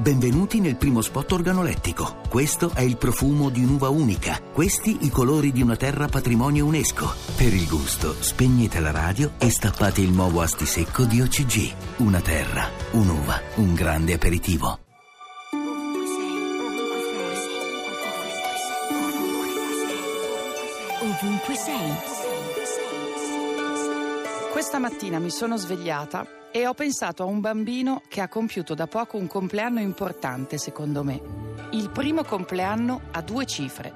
Benvenuti nel primo spot organolettico. Questo è il profumo di un'uva unica. Questi i colori di una terra patrimonio UNESCO. Per il gusto, spegnete la radio e stappate il nuovo asti secco di OCG. Una terra, un'uva, un grande aperitivo. Ovunque sei. Questa mattina mi sono svegliata e ho pensato a un bambino che ha compiuto da poco un compleanno importante, secondo me. Il primo compleanno a due cifre.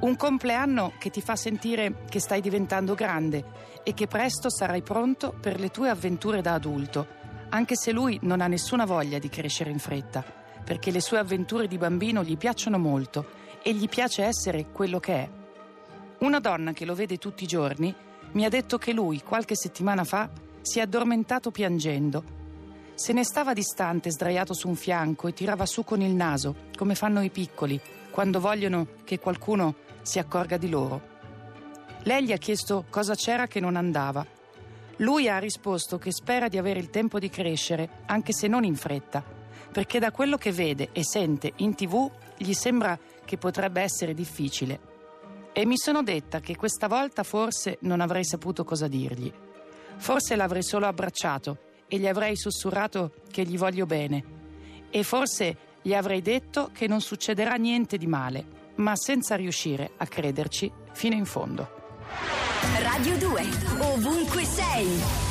Un compleanno che ti fa sentire che stai diventando grande e che presto sarai pronto per le tue avventure da adulto, anche se lui non ha nessuna voglia di crescere in fretta, perché le sue avventure di bambino gli piacciono molto e gli piace essere quello che è. Una donna che lo vede tutti i giorni mi ha detto che lui, qualche settimana fa, si è addormentato piangendo. Se ne stava distante, sdraiato su un fianco e tirava su con il naso, come fanno i piccoli, quando vogliono che qualcuno si accorga di loro. Lei gli ha chiesto cosa c'era che non andava. Lui ha risposto che spera di avere il tempo di crescere, anche se non in fretta, perché da quello che vede e sente in tv gli sembra che potrebbe essere difficile. E mi sono detta che questa volta forse non avrei saputo cosa dirgli. Forse l'avrei solo abbracciato e gli avrei sussurrato che gli voglio bene. E forse gli avrei detto che non succederà niente di male, ma senza riuscire a crederci fino in fondo. Radio 2. Ovunque sei.